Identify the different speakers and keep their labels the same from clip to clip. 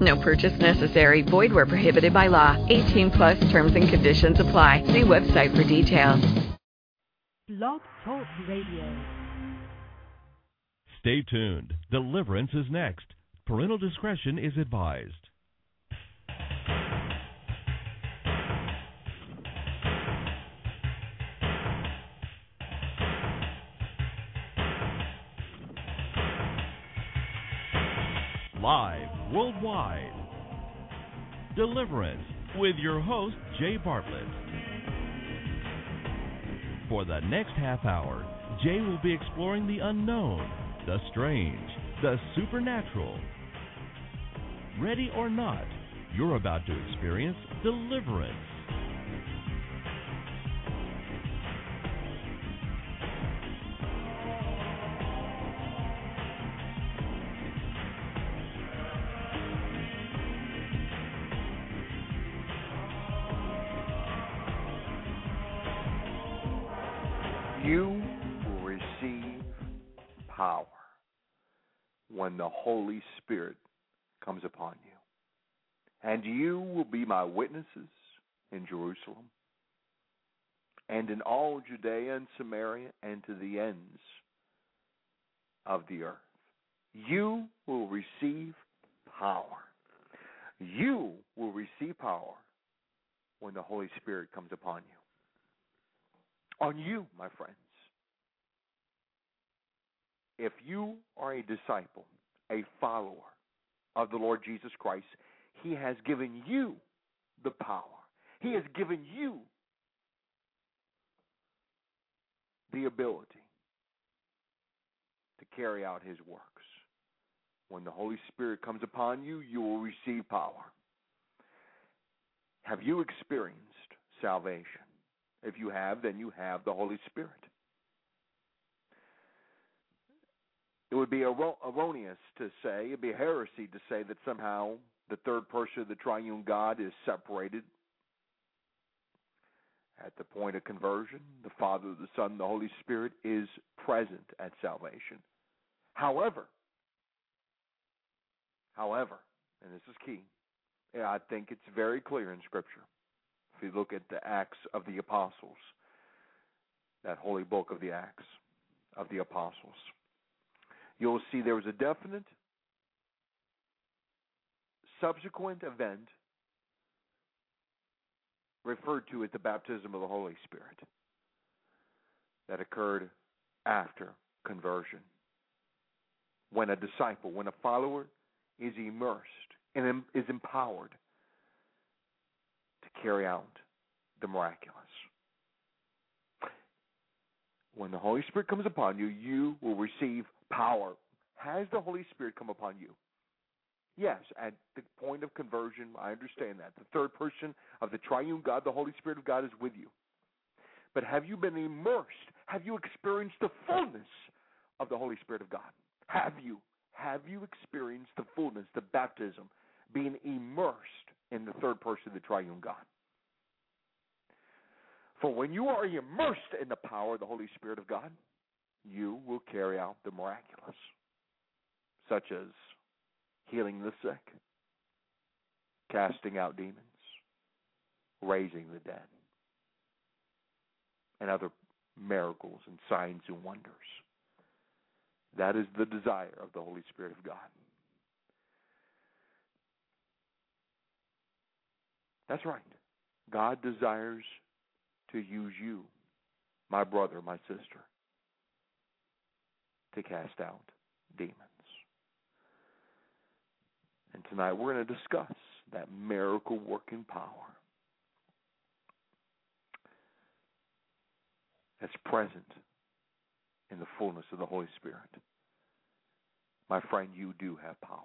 Speaker 1: No purchase necessary. Void where prohibited by law. 18 plus terms and conditions apply. See website for details.
Speaker 2: Blog Talk Radio.
Speaker 3: Stay tuned. Deliverance is next. Parental discretion is advised. Live worldwide. Deliverance with your host, Jay Bartlett. For the next half hour, Jay will be exploring the unknown, the strange, the supernatural. Ready or not, you're about to experience deliverance.
Speaker 4: You will receive power when the Holy Spirit comes upon you. And you will be my witnesses in Jerusalem and in all Judea and Samaria and to the ends of the earth. You will receive power. You will receive power when the Holy Spirit comes upon you on you, my friends. If you are a disciple, a follower of the Lord Jesus Christ, He has given you the power. He has given you the ability to carry out His works. When the Holy Spirit comes upon you, you will receive power. Have you experienced salvation? If you have, then you have the Holy Spirit. It would be erroneous to say, it would be heresy to say that somehow the third person of the triune God is separated at the point of conversion. The Father, the Son, the Holy Spirit is present at salvation. However, however, and this is key, I think it's very clear in Scripture if you look at the Acts of the Apostles, that holy book of the Acts of the Apostles, you'll see there was a definite subsequent event referred to as the baptism of the Holy Spirit that occurred after conversion. When a disciple, when a follower is immersed and is empowered to carry out the miraculous. When the Holy Spirit comes upon you, you will receive power. Has the Holy Spirit come upon you? Yes, at the point of conversion, I understand that. The third person of the triune God, the Holy Spirit of God, is with you. But have you been immersed? Have you experienced the fullness of the Holy Spirit of God? Have you? Have you experienced the fullness, the baptism, being immersed in the third person of the triune God. For when you are immersed in the power of the Holy Spirit of God, you will carry out the miraculous, such as healing the sick, casting out demons, raising the dead, and other miracles and signs and wonders. That is the desire of the Holy Spirit of God. That's right. God desires to use you, my brother, my sister, to cast out demons. And tonight we're going to discuss that miracle working power that's present in the fullness of the Holy Spirit. My friend, you do have power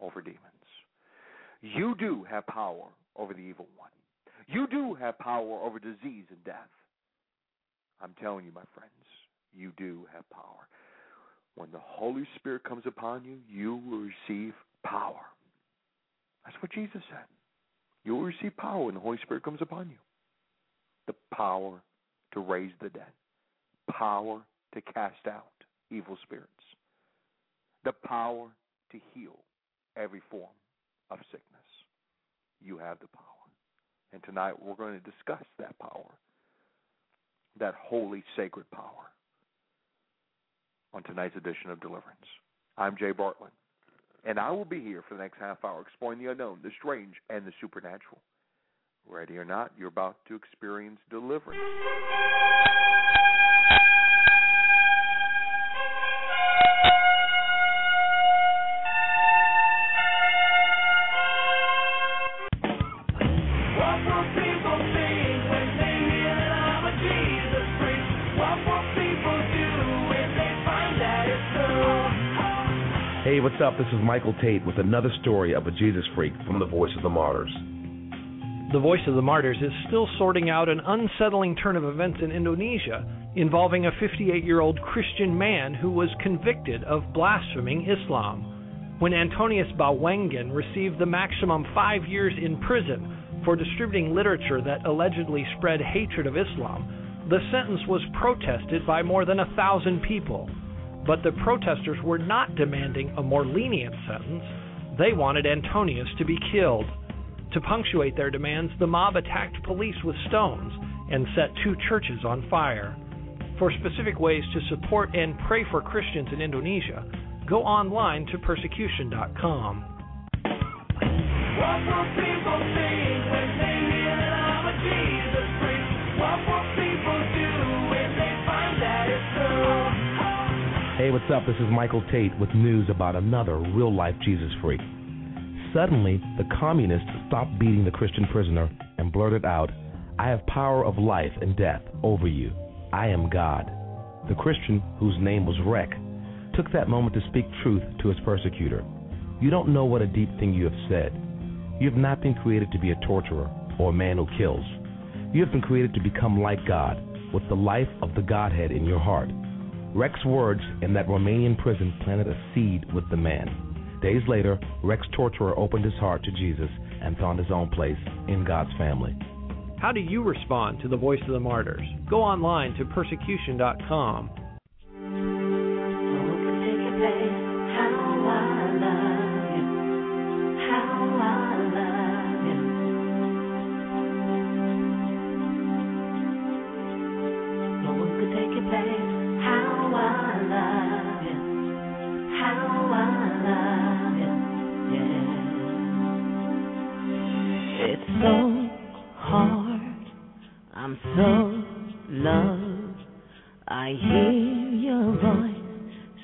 Speaker 4: over demons. You do have power over the evil one. You do have power over disease and death. I'm telling you, my friends, you do have power. When the Holy Spirit comes upon you, you will receive power. That's what Jesus said. You will receive power when the Holy Spirit comes upon you. The power to raise the dead, power to cast out evil spirits, the power to heal every form of sickness. You have the power. And tonight we're going to discuss that power, that holy, sacred power, on tonight's edition of Deliverance. I'm Jay Bartlett, and I will be here for the next half hour exploring the unknown, the strange, and the supernatural. Ready or not, you're about to experience deliverance.
Speaker 5: What's up? This is Michael Tait with another story of a Jesus freak from the Voice of the Martyrs.
Speaker 6: The Voice of the Martyrs is still sorting out an unsettling turn of events in Indonesia involving a 58 year old Christian man who was convicted of blaspheming Islam. When Antonius Bawengan received the maximum five years in prison for distributing literature that allegedly spread hatred of Islam, the sentence was protested by more than a thousand people. But the protesters were not demanding a more lenient sentence. They wanted Antonius to be killed. To punctuate their demands, the mob attacked police with stones and set two churches on fire. For specific ways to support and pray for Christians in Indonesia, go online to persecution.com. What will people think when they hear that I'm a Jesus? What will
Speaker 5: Hey, what's up? This is Michael Tait with news about another real life Jesus freak. Suddenly, the communists stopped beating the Christian prisoner and blurted out, I have power of life and death over you. I am God. The Christian, whose name was Rek, took that moment to speak truth to his persecutor. You don't know what a deep thing you have said. You have not been created to be a torturer or a man who kills. You have been created to become like God, with the life of the Godhead in your heart. Rek's words in that Romanian prison planted a seed with the man. Days later, Rek's torturer opened his heart to Jesus and found his own place in God's family.
Speaker 6: How do you respond to the voice of the martyrs? Go online to persecution.com.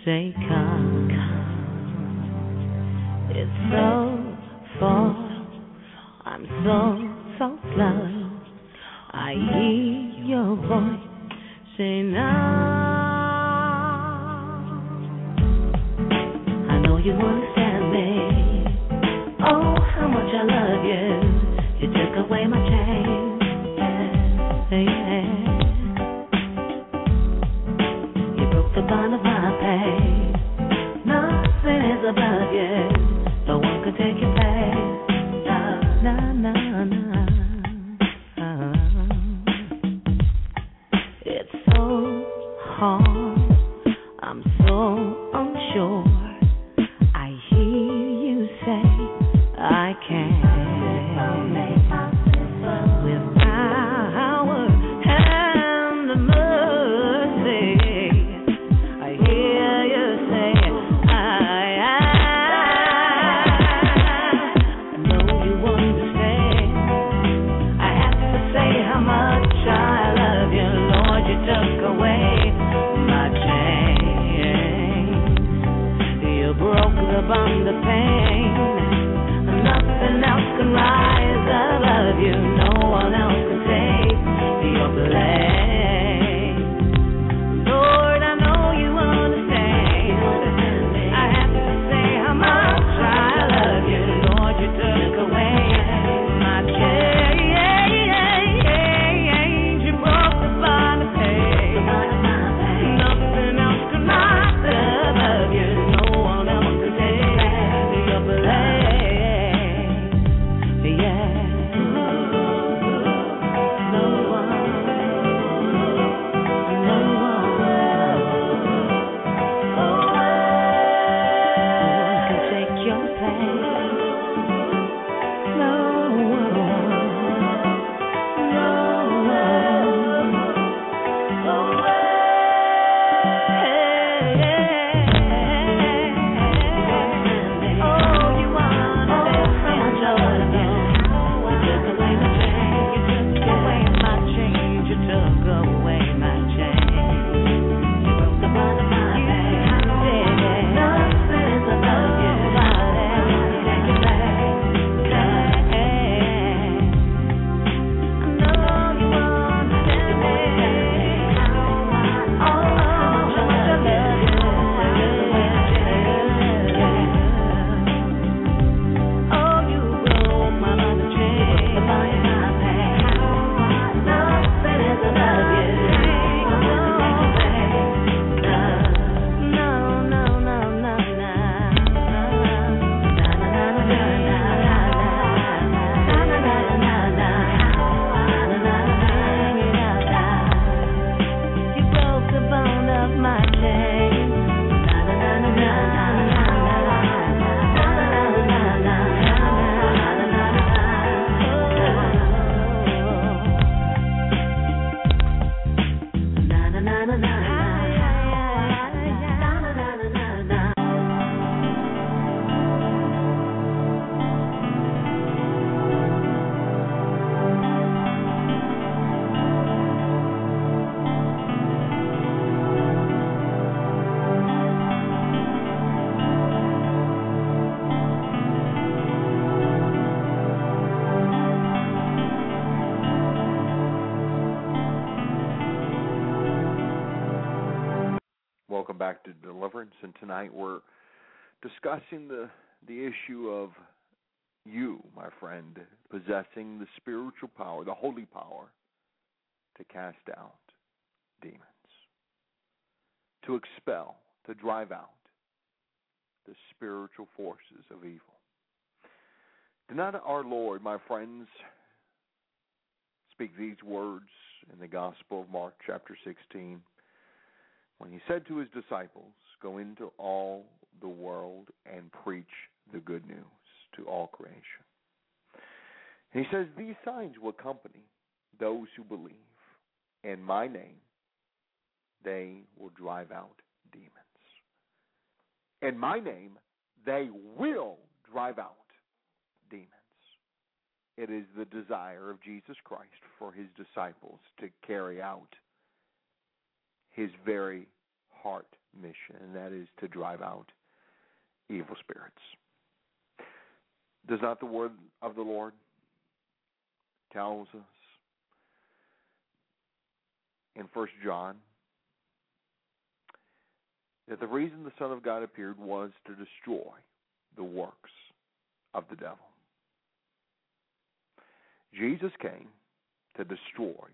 Speaker 4: say come. come. It's
Speaker 6: so far, I'm so, so slow. I hear your voice say now. I know you understand me. Oh, how much I love you. You took away my chains. Yeah. Yeah. You broke the bond of my Nothing is above you.
Speaker 4: And tonight we're discussing the the issue of you, my friend, possessing the spiritual power, the holy power, to cast out demons, to expel, to drive out the spiritual forces of evil. Did not our Lord, my friends, speak these words in the Gospel of Mark, chapter 16? when he said to his disciples, Go into all the world and preach the good news to all creation. And he says, These signs will accompany those who believe. In my name, they will drive out demons. In my name, they will drive out demons. It is the desire of Jesus Christ for his disciples to carry out his very heart mission, and that is to drive out evil spirits. Does not the word of the Lord tells us in First John that the reason the Son of God appeared was to destroy the works of the devil. Jesus came to destroy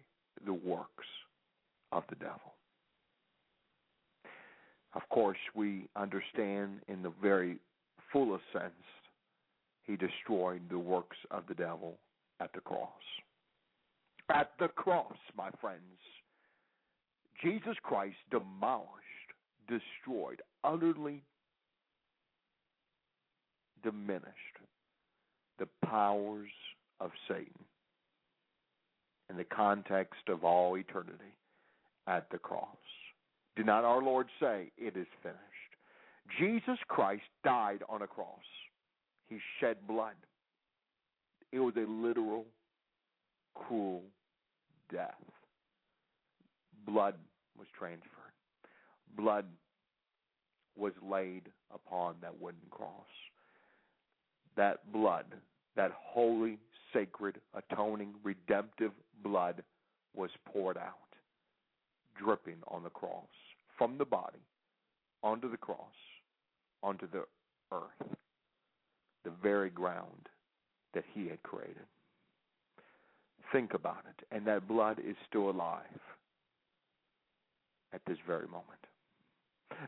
Speaker 4: the works of the devil. Of course, we understand in the very fullest sense, he destroyed the works of the devil at the cross. At the cross, my friends, Jesus Christ demolished, destroyed, utterly diminished the powers of Satan in the context of all eternity at the cross. Did not our Lord say, It is finished? Jesus Christ died on a cross. He shed blood. It was a literal, cruel death. Blood was transferred. Blood was laid upon that wooden cross. That blood, that holy, sacred, atoning, redemptive blood was poured out dripping on the cross from the body onto the cross, onto the earth, the very ground that he had created. Think about it. And that blood is still alive at this very moment.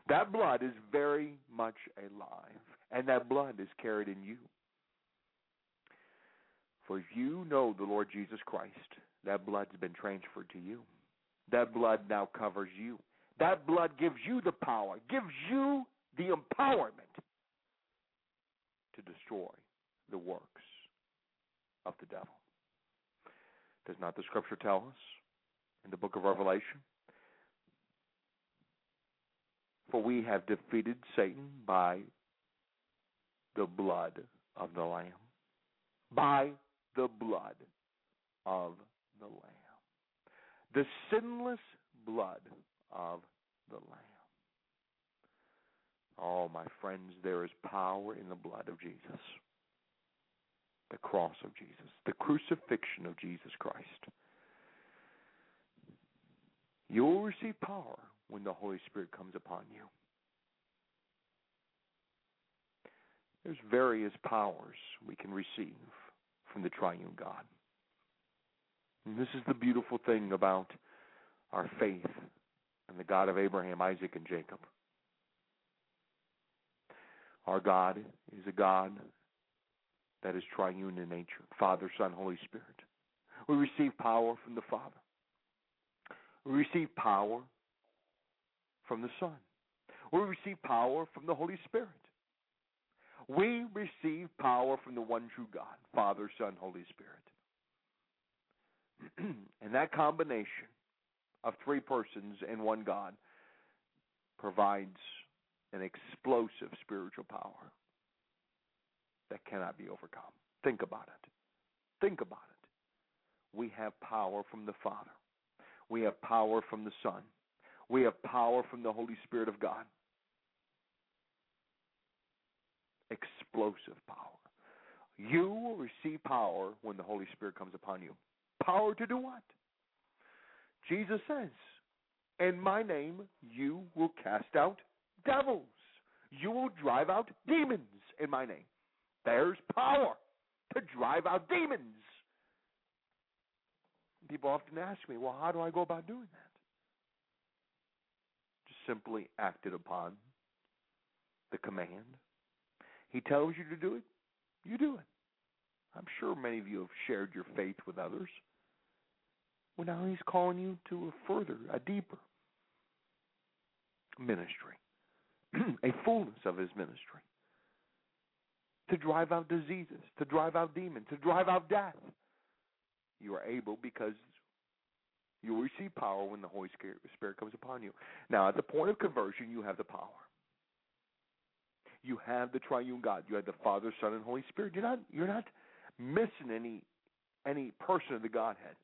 Speaker 4: That blood is very much alive, and that blood is carried in you. For if you know the Lord Jesus Christ, that blood's been transferred to you. That blood now covers you. That blood gives you the power, gives you the empowerment to destroy the works of the devil. Does not the scripture tell us in the book of Revelation? For we have defeated Satan by the blood of the Lamb. By the blood of the Lamb the sinless blood of the Lamb. Oh, my friends, there is power in the blood of Jesus, the cross of Jesus, the crucifixion of Jesus Christ. You will receive power when the Holy Spirit comes upon you. There's various powers we can receive from the triune God. And this is the beautiful thing about our faith and the God of Abraham, Isaac, and Jacob. Our God is a God that is triune in nature Father, Son, Holy Spirit. We receive power from the Father, we receive power from the Son, we receive power from the Holy Spirit. We receive power from the one true God, Father, Son, Holy Spirit. and that combination of three persons and one God provides an explosive spiritual power that cannot be overcome. Think about it. Think about it. We have power from the Father. We have power from the Son. We have power from the Holy Spirit of God. Explosive power. You will receive power when the Holy Spirit comes upon you. Power to do what? Jesus says, In my name you will cast out devils. You will drive out demons in my name. There's power to drive out demons. People often ask me, well, how do I go about doing that? Just simply act it upon the command. He tells you to do it, you do it. I'm sure many of you have shared your faith with others. Well, now he's calling you to a further, a deeper ministry, a fullness of his ministry. To drive out diseases, to drive out demons, to drive out death. You are able because you will receive power when the Holy Spirit comes upon you. Now, at the point of conversion, you have the power. You have the triune God. You have the Father, Son, and Holy Spirit. You're not you're not missing any any person of the Godhead.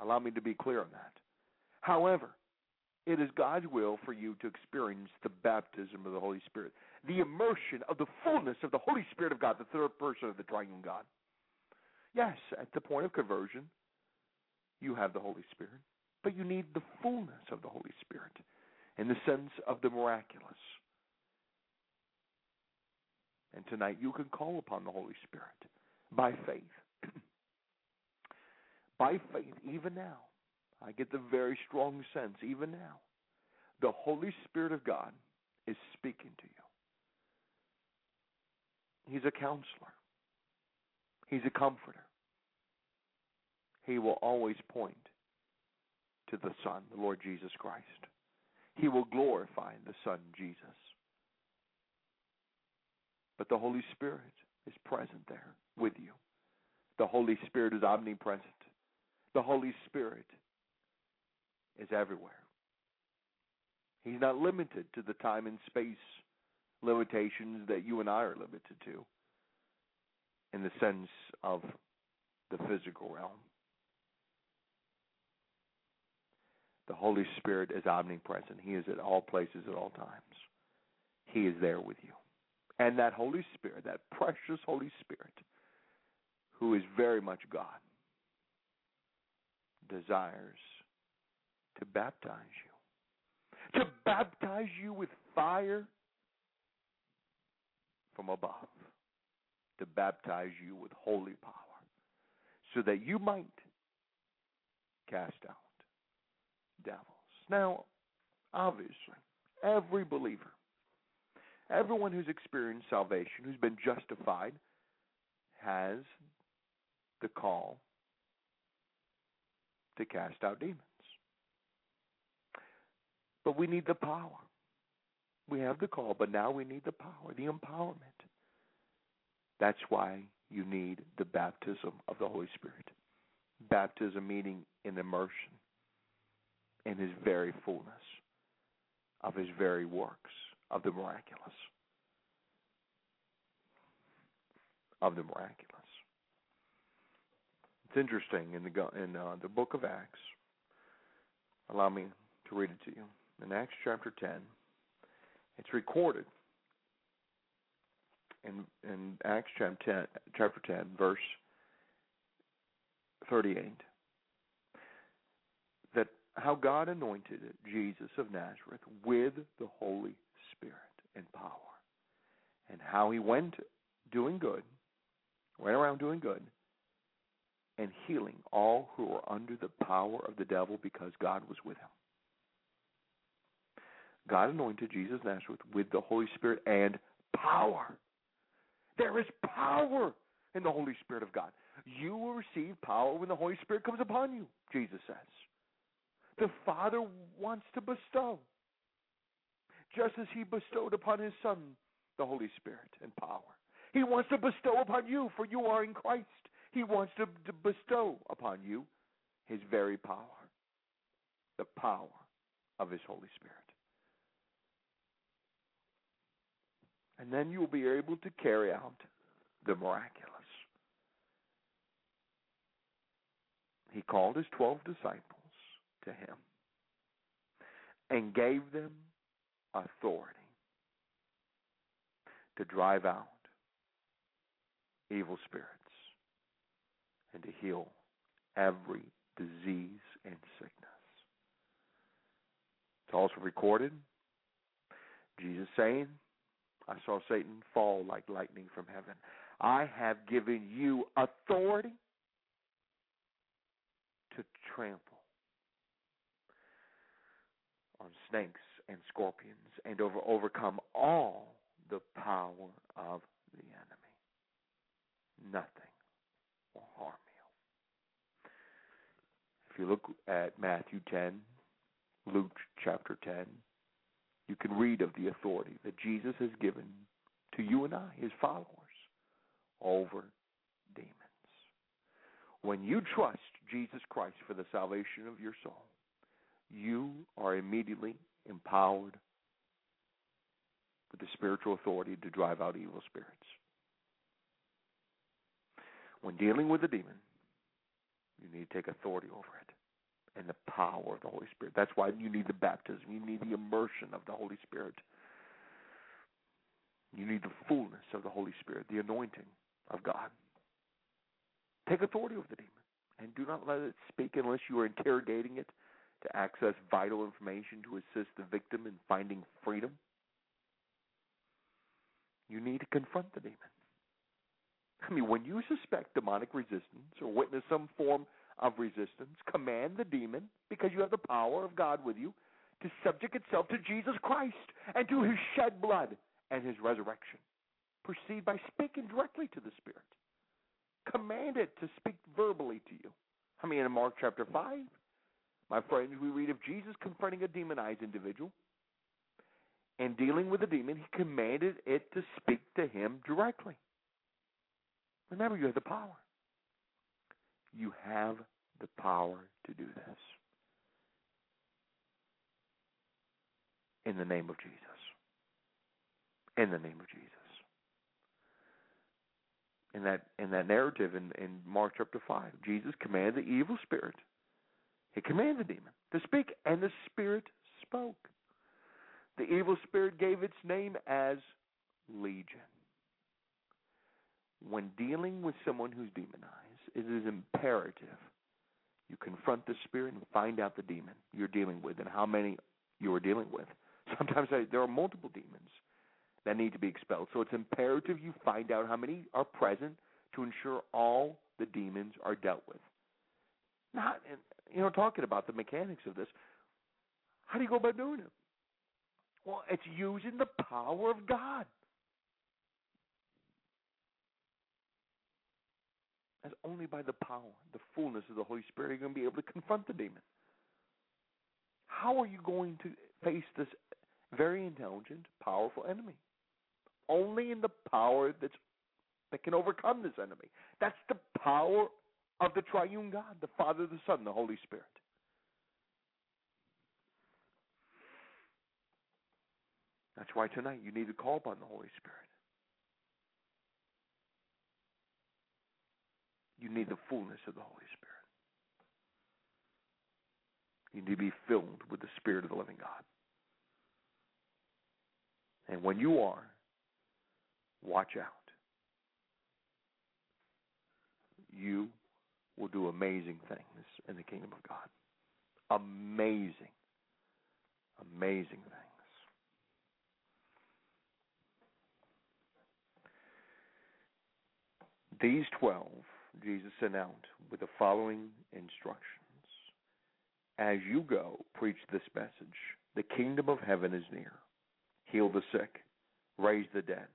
Speaker 4: Allow me to be clear on that. However, it is God's will for you to experience the baptism of the Holy Spirit, the immersion of the fullness of the Holy Spirit of God, the third person of the triune God. Yes, at the point of conversion, you have the Holy Spirit, but you need the fullness of the Holy Spirit in the sense of the miraculous. And tonight you can call upon the Holy Spirit by faith. By faith, even now. I get the very strong sense, even now, the Holy Spirit of God is speaking to you. He's a counselor, He's a comforter. He will always point to the Son, the Lord Jesus Christ. He will glorify the Son, Jesus. But the Holy Spirit is present there with you. The Holy Spirit is omnipresent. The Holy Spirit is everywhere. He's not limited to the time and space limitations that you and I are limited to in the sense of the physical realm. The Holy Spirit is omnipresent. He is at all places at all times. He is there with you. And that Holy Spirit, that precious Holy Spirit, who is very much God, desires to baptize you. To baptize you with fire from above. To baptize you with holy power. So that you might cast out devils. Now, obviously, every believer, everyone who's experienced salvation, who's been justified, has the call to cast out demons. But we need the power. We have the call, but now we need the power, the empowerment. That's why you need the baptism of the Holy Spirit. Baptism meaning an immersion in his very fullness of his very works of the miraculous. Of the miraculous. It's interesting in the in uh, the book of Acts. Allow me to read it to you in Acts chapter 10, it's recorded in in Acts chapter 10, chapter 10 verse 38 that how God anointed Jesus of Nazareth with the Holy Spirit and power and how he went doing good went around doing good and healing all who were under the power of the devil because God was with him God anointed Jesus Nazareth with the Holy Spirit and power. There is power in the Holy Spirit of God. You will receive power when the Holy Spirit comes upon you, Jesus says. The Father wants to bestow, just as He bestowed upon His Son the Holy Spirit and power. He wants to bestow upon you, for you are in Christ. He wants to, to bestow upon you His very power. the power of His Holy Spirit. And then you will be able to carry out the miraculous. He called his 12 disciples to him and gave them authority to drive out evil spirits and to heal every disease and sickness. It's also recorded Jesus saying, I saw Satan fall like lightning from heaven. I have given you authority to trample on snakes and scorpions and over overcome all the power of the enemy. Nothing will harm you look at Matthew 10, Luke chapter 10, you can read of the authority that Jesus has given to you and I, his followers, over demons. When you trust Jesus Christ for the salvation of your soul, you are immediately empowered with the spiritual authority to drive out evil spirits. When dealing with a demon, you need to take authority over it and the power of the Holy Spirit. That's why you need the baptism. You need the immersion of the Holy Spirit. You need the fullness of the Holy Spirit, the anointing of God. Take authority over the demon and do not let it speak unless you are interrogating it to access vital information to assist the victim in finding freedom. You need to confront the demon. I mean, when you suspect demonic resistance or witness some form of resistance, command the demon, because you have the power of God with you, to subject itself to Jesus Christ and to his shed blood and his resurrection. Proceed by speaking directly to the Spirit. Command it to speak verbally to you. I mean, in Mark chapter 5, my friends, we read of Jesus confronting a demonized individual and dealing with the demon, he commanded it to speak to him directly. Remember, you have the power. You have the power to do this. In the name of Jesus. In the name of Jesus. In that in that narrative in, in Mark chapter five, Jesus commanded the evil spirit. He commanded the demon to speak, and the spirit spoke. The evil spirit gave its name as Legion when dealing with someone who's demonized, it is imperative you confront the spirit and find out the demon you're dealing with and how many you are dealing with. Sometimes there are multiple demons that need to be expelled. So it's imperative you find out how many are present to ensure all the demons are dealt with. Not, you know, talking about the mechanics of this. How do you go about doing it? Well, it's using the power of God. As only by the power, the fullness of the Holy Spirit, you're you going to be able to confront the demon. How are you going to face this very intelligent, powerful enemy? Only in the power that's that can overcome this enemy. That's the power of the triune God, the Father, the Son, the Holy Spirit. That's why tonight you need to call upon the Holy Spirit. You need the fullness of the Holy Spirit. You need to be filled with the Spirit of the living God. And when you are, watch out. You will do amazing things in the kingdom of God. Amazing, amazing things. These 12 Jesus sent out with the following instructions As you go, preach this message the kingdom of heaven is near. Heal the sick, raise the dead,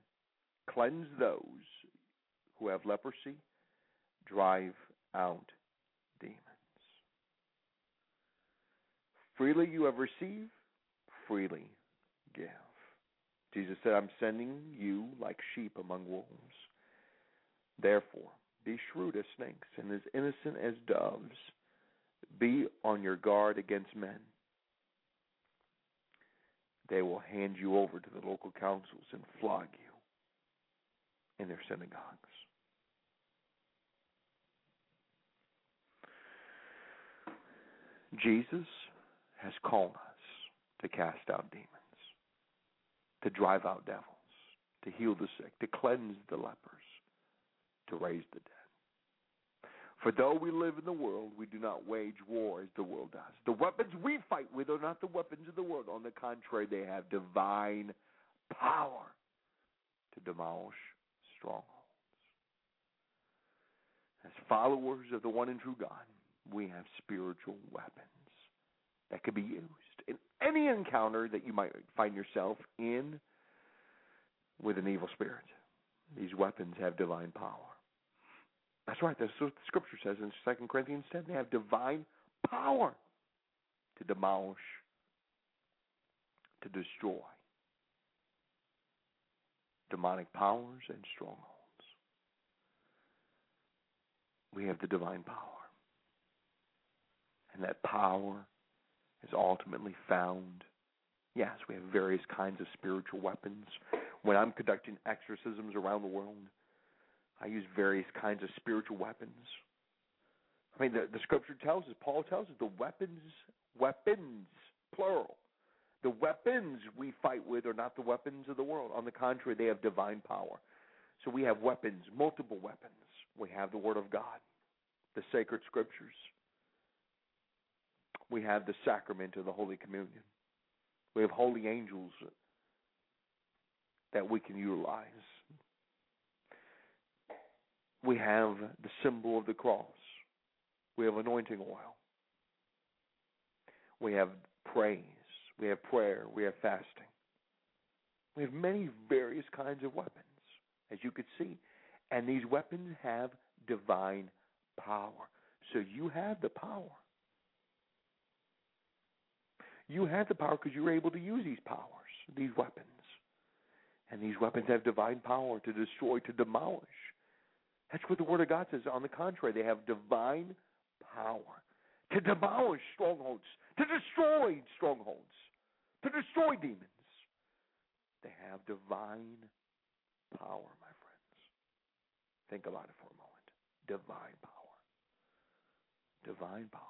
Speaker 4: cleanse those who have leprosy, drive out demons. Freely you have received, freely give. Jesus said, I'm sending you like sheep among wolves. Therefore, be shrewd as snakes and as innocent as doves. Be on your guard against men, they will hand you over to the local councils and flog you in their synagogues. Jesus has called us to cast out demons, to drive out devils, to heal the sick, to cleanse the lepers, to raise the dead. For though we live in the world, we do not wage war as the world does. The weapons we fight with are not the weapons of the world. On the contrary, they have divine power to demolish strongholds. As followers of the one and true God, we have spiritual weapons that could be used in any encounter that you might find yourself in with an evil spirit. These weapons have divine power. That's right. That's what the scripture says in 2 Corinthians 10. They have divine power to demolish, to destroy demonic powers and strongholds. We have the divine power. And that power is ultimately found. Yes, we have various kinds of spiritual weapons. When I'm conducting exorcisms around the world, I use various kinds of spiritual weapons. I mean, the, the scripture tells us, Paul tells us, the weapons, weapons, plural. The weapons we fight with are not the weapons of the world. On the contrary, they have divine power. So we have weapons, multiple weapons. We have the Word of God, the sacred scriptures, we have the sacrament of the Holy Communion. We have holy angels that we can utilize. We have the symbol of the cross. We have anointing oil. We have praise. We have prayer. We have fasting. We have many various kinds of weapons, as you could see. And these weapons have divine power. So you have the power you have the power because you were able to use these powers, these weapons. And these weapons have divine power to destroy, to demolish. That's what the Word of God says. On the contrary, they have divine power to demolish strongholds, to destroy strongholds, to destroy demons. They have divine power, my friends. Think about it for a moment. Divine power. Divine power.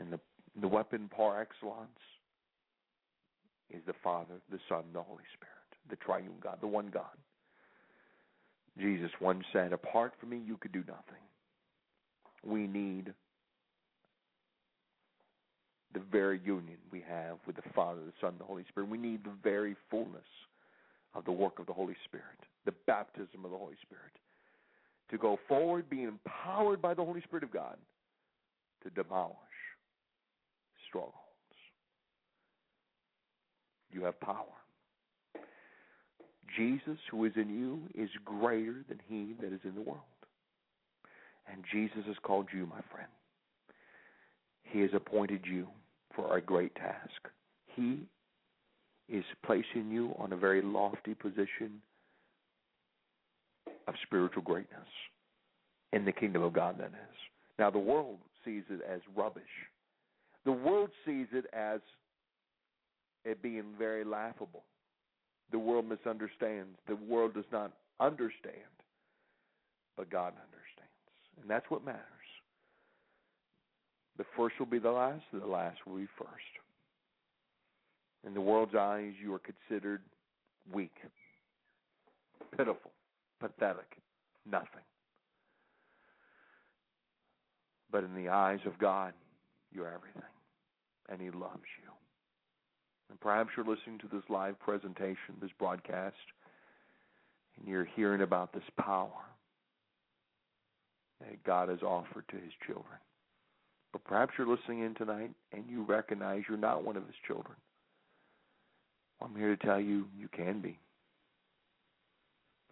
Speaker 4: And the, the weapon par excellence is the Father, the Son, the Holy Spirit, the triune God, the one God. Jesus once said, Apart from me, you could do nothing. We need the very union we have with the Father, the Son, the Holy Spirit. We need the very fullness of the work of the Holy Spirit, the baptism of the Holy Spirit, to go forward, being empowered by the Holy Spirit of God to demolish strongholds. You have power. Jesus, who is in you, is greater than he that is in the world. And Jesus has called you, my friend. He has appointed you for a great task. He is placing you on a very lofty position of spiritual greatness in the kingdom of God, that is. Now, the world sees it as rubbish the world sees it as it being very laughable. The world misunderstands. The world does not understand. But God understands. And that's what matters. The first will be the last, the last will be first. In the world's eyes, you are considered weak, pitiful, pathetic, nothing. But in the eyes of God, you're everything, and He loves you. And perhaps you're listening to this live presentation, this broadcast, and you're hearing about this power that God has offered to His children. But perhaps you're listening in tonight and you recognize you're not one of His children. Well, I'm here to tell you you can be.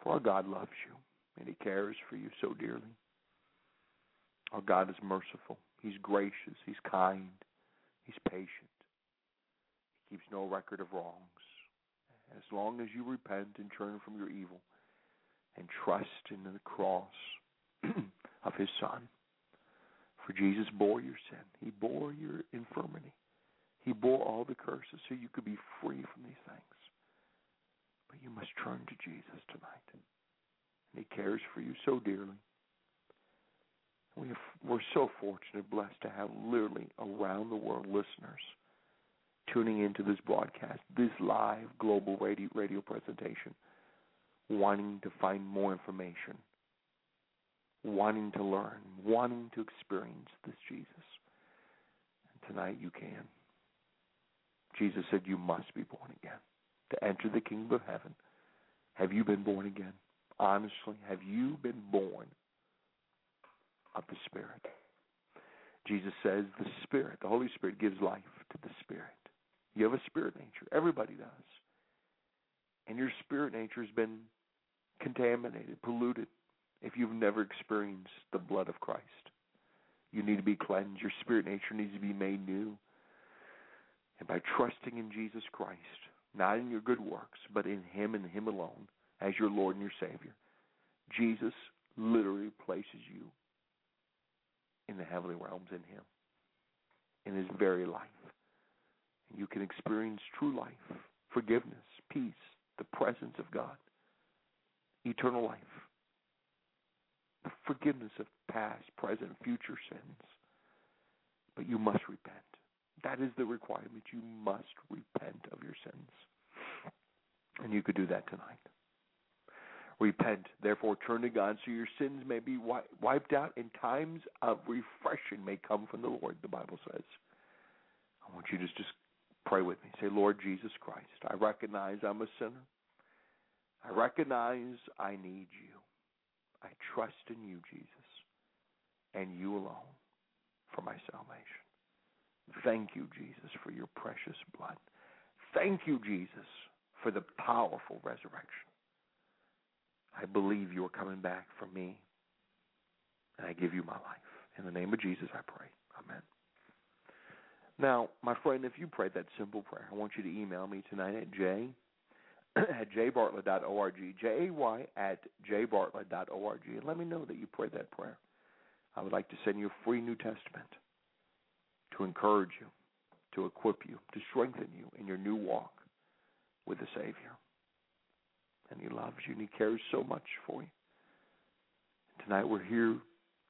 Speaker 4: For our God loves you and He cares for you so dearly. Our God is merciful. He's gracious. He's kind. He's patient. Keeps no record of wrongs. Mm-hmm. As long as you repent and turn from your evil and trust in the cross of His Son For Jesus bore your sin, He bore your infirmity, He bore all the curses so you could be free from these things. But you must turn to Jesus tonight. And He cares for you so dearly. We have, we're so fortunate, blessed to have literally around the world listeners tuning into this broadcast, this live global radio, radio presentation, wanting to find more information, wanting to learn, wanting to experience this Jesus. And tonight you can. Jesus said, You must be born again to enter the kingdom of heaven. Have you been born again? Honestly, have you been born of the Spirit? Jesus says the Spirit, the Holy Spirit, gives life to the Spirit. You have a spirit nature. Everybody does. And your spirit nature has been contaminated, polluted, if you've never experienced the blood of Christ. You need to be cleansed. Your spirit nature needs to be made new. And by trusting in Jesus Christ, not in your good works, but in Him and Him alone, as your Lord and your Savior, Jesus literally places you in the heavenly realms in Him, in His very life. You can experience true life, forgiveness, peace, the presence of God, eternal life, the forgiveness of past, present, future sins. But you must repent. That is the requirement. You must repent of your sins. And you could do that tonight. Repent, therefore turn to God so your sins may be wiped out and times of refreshing may come from the Lord, the Bible says. I want you to just pray with me. Say, Lord Jesus Christ, I recognize I'm a sinner. I recognize I need you. I trust in you, Jesus, and you alone for my salvation. Thank you, Jesus, for your precious blood. Thank you, Jesus, for the powerful resurrection. I believe you are coming back for me, and I give you my life. In the name of Jesus, I pray. Amen. Now, my friend, if you prayed that simple prayer, I want you to email me tonight at j at jaybartlett.org, J-A-Y at jbartlett.org, and let me know that you prayed that prayer. I would like to send you a free New Testament to encourage you, to equip you, to strengthen you in your new walk with the Savior. And He loves you and He cares so much for you. Tonight we're here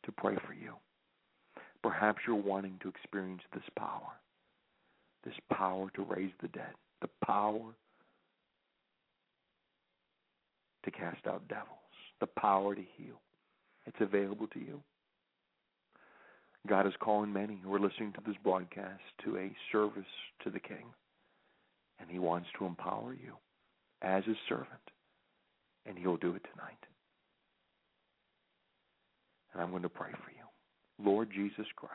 Speaker 4: to pray for you. Perhaps you're wanting to experience this power, this power to raise the dead, the power to cast out devils, the power to heal. It's available to you. God is calling many who are listening to this broadcast to a service to the King, and He wants to empower you as His servant, and He'll do it tonight. And I'm going to pray for you. Lord Jesus Christ,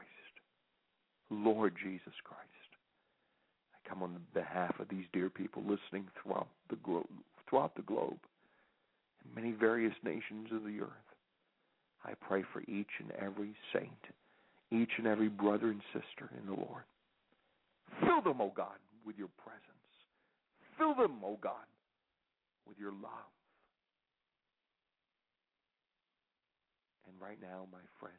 Speaker 4: Lord Jesus Christ, I come on behalf of these dear people listening throughout the globe, throughout the globe many various nations of the earth. I pray for each and every saint, each and every brother and sister in the Lord. Fill them, O oh God, with your presence. Fill them, O oh God, with your love. And right now, my friend,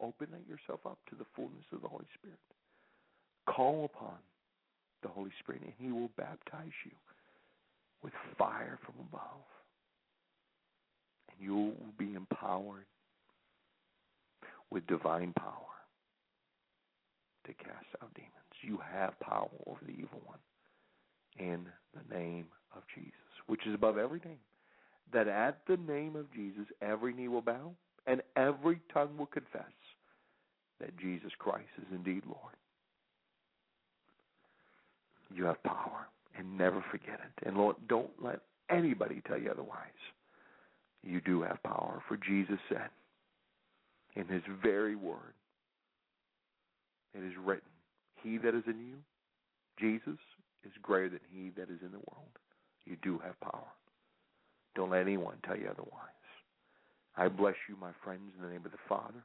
Speaker 4: open yourself up to the fullness of the Holy Spirit. Call upon the Holy Spirit, and He will baptize you with fire from above And you will be empowered with divine power to cast out demons. You have power over the evil one in the name of Jesus, which is above every name. That at the name of Jesus, every knee will bow and every tongue will confess that Jesus Christ is indeed Lord. You have power and never forget it. And Lord, don't let anybody tell you otherwise you do have power. For Jesus said in his very word, it is written, He that is in you, Jesus, is greater than he that is in the world. You do have power. Don't let anyone tell you otherwise. I bless you, my friends, in the name of the Father,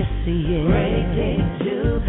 Speaker 6: Yes, He is. Greatly to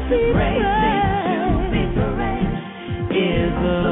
Speaker 6: be praised is the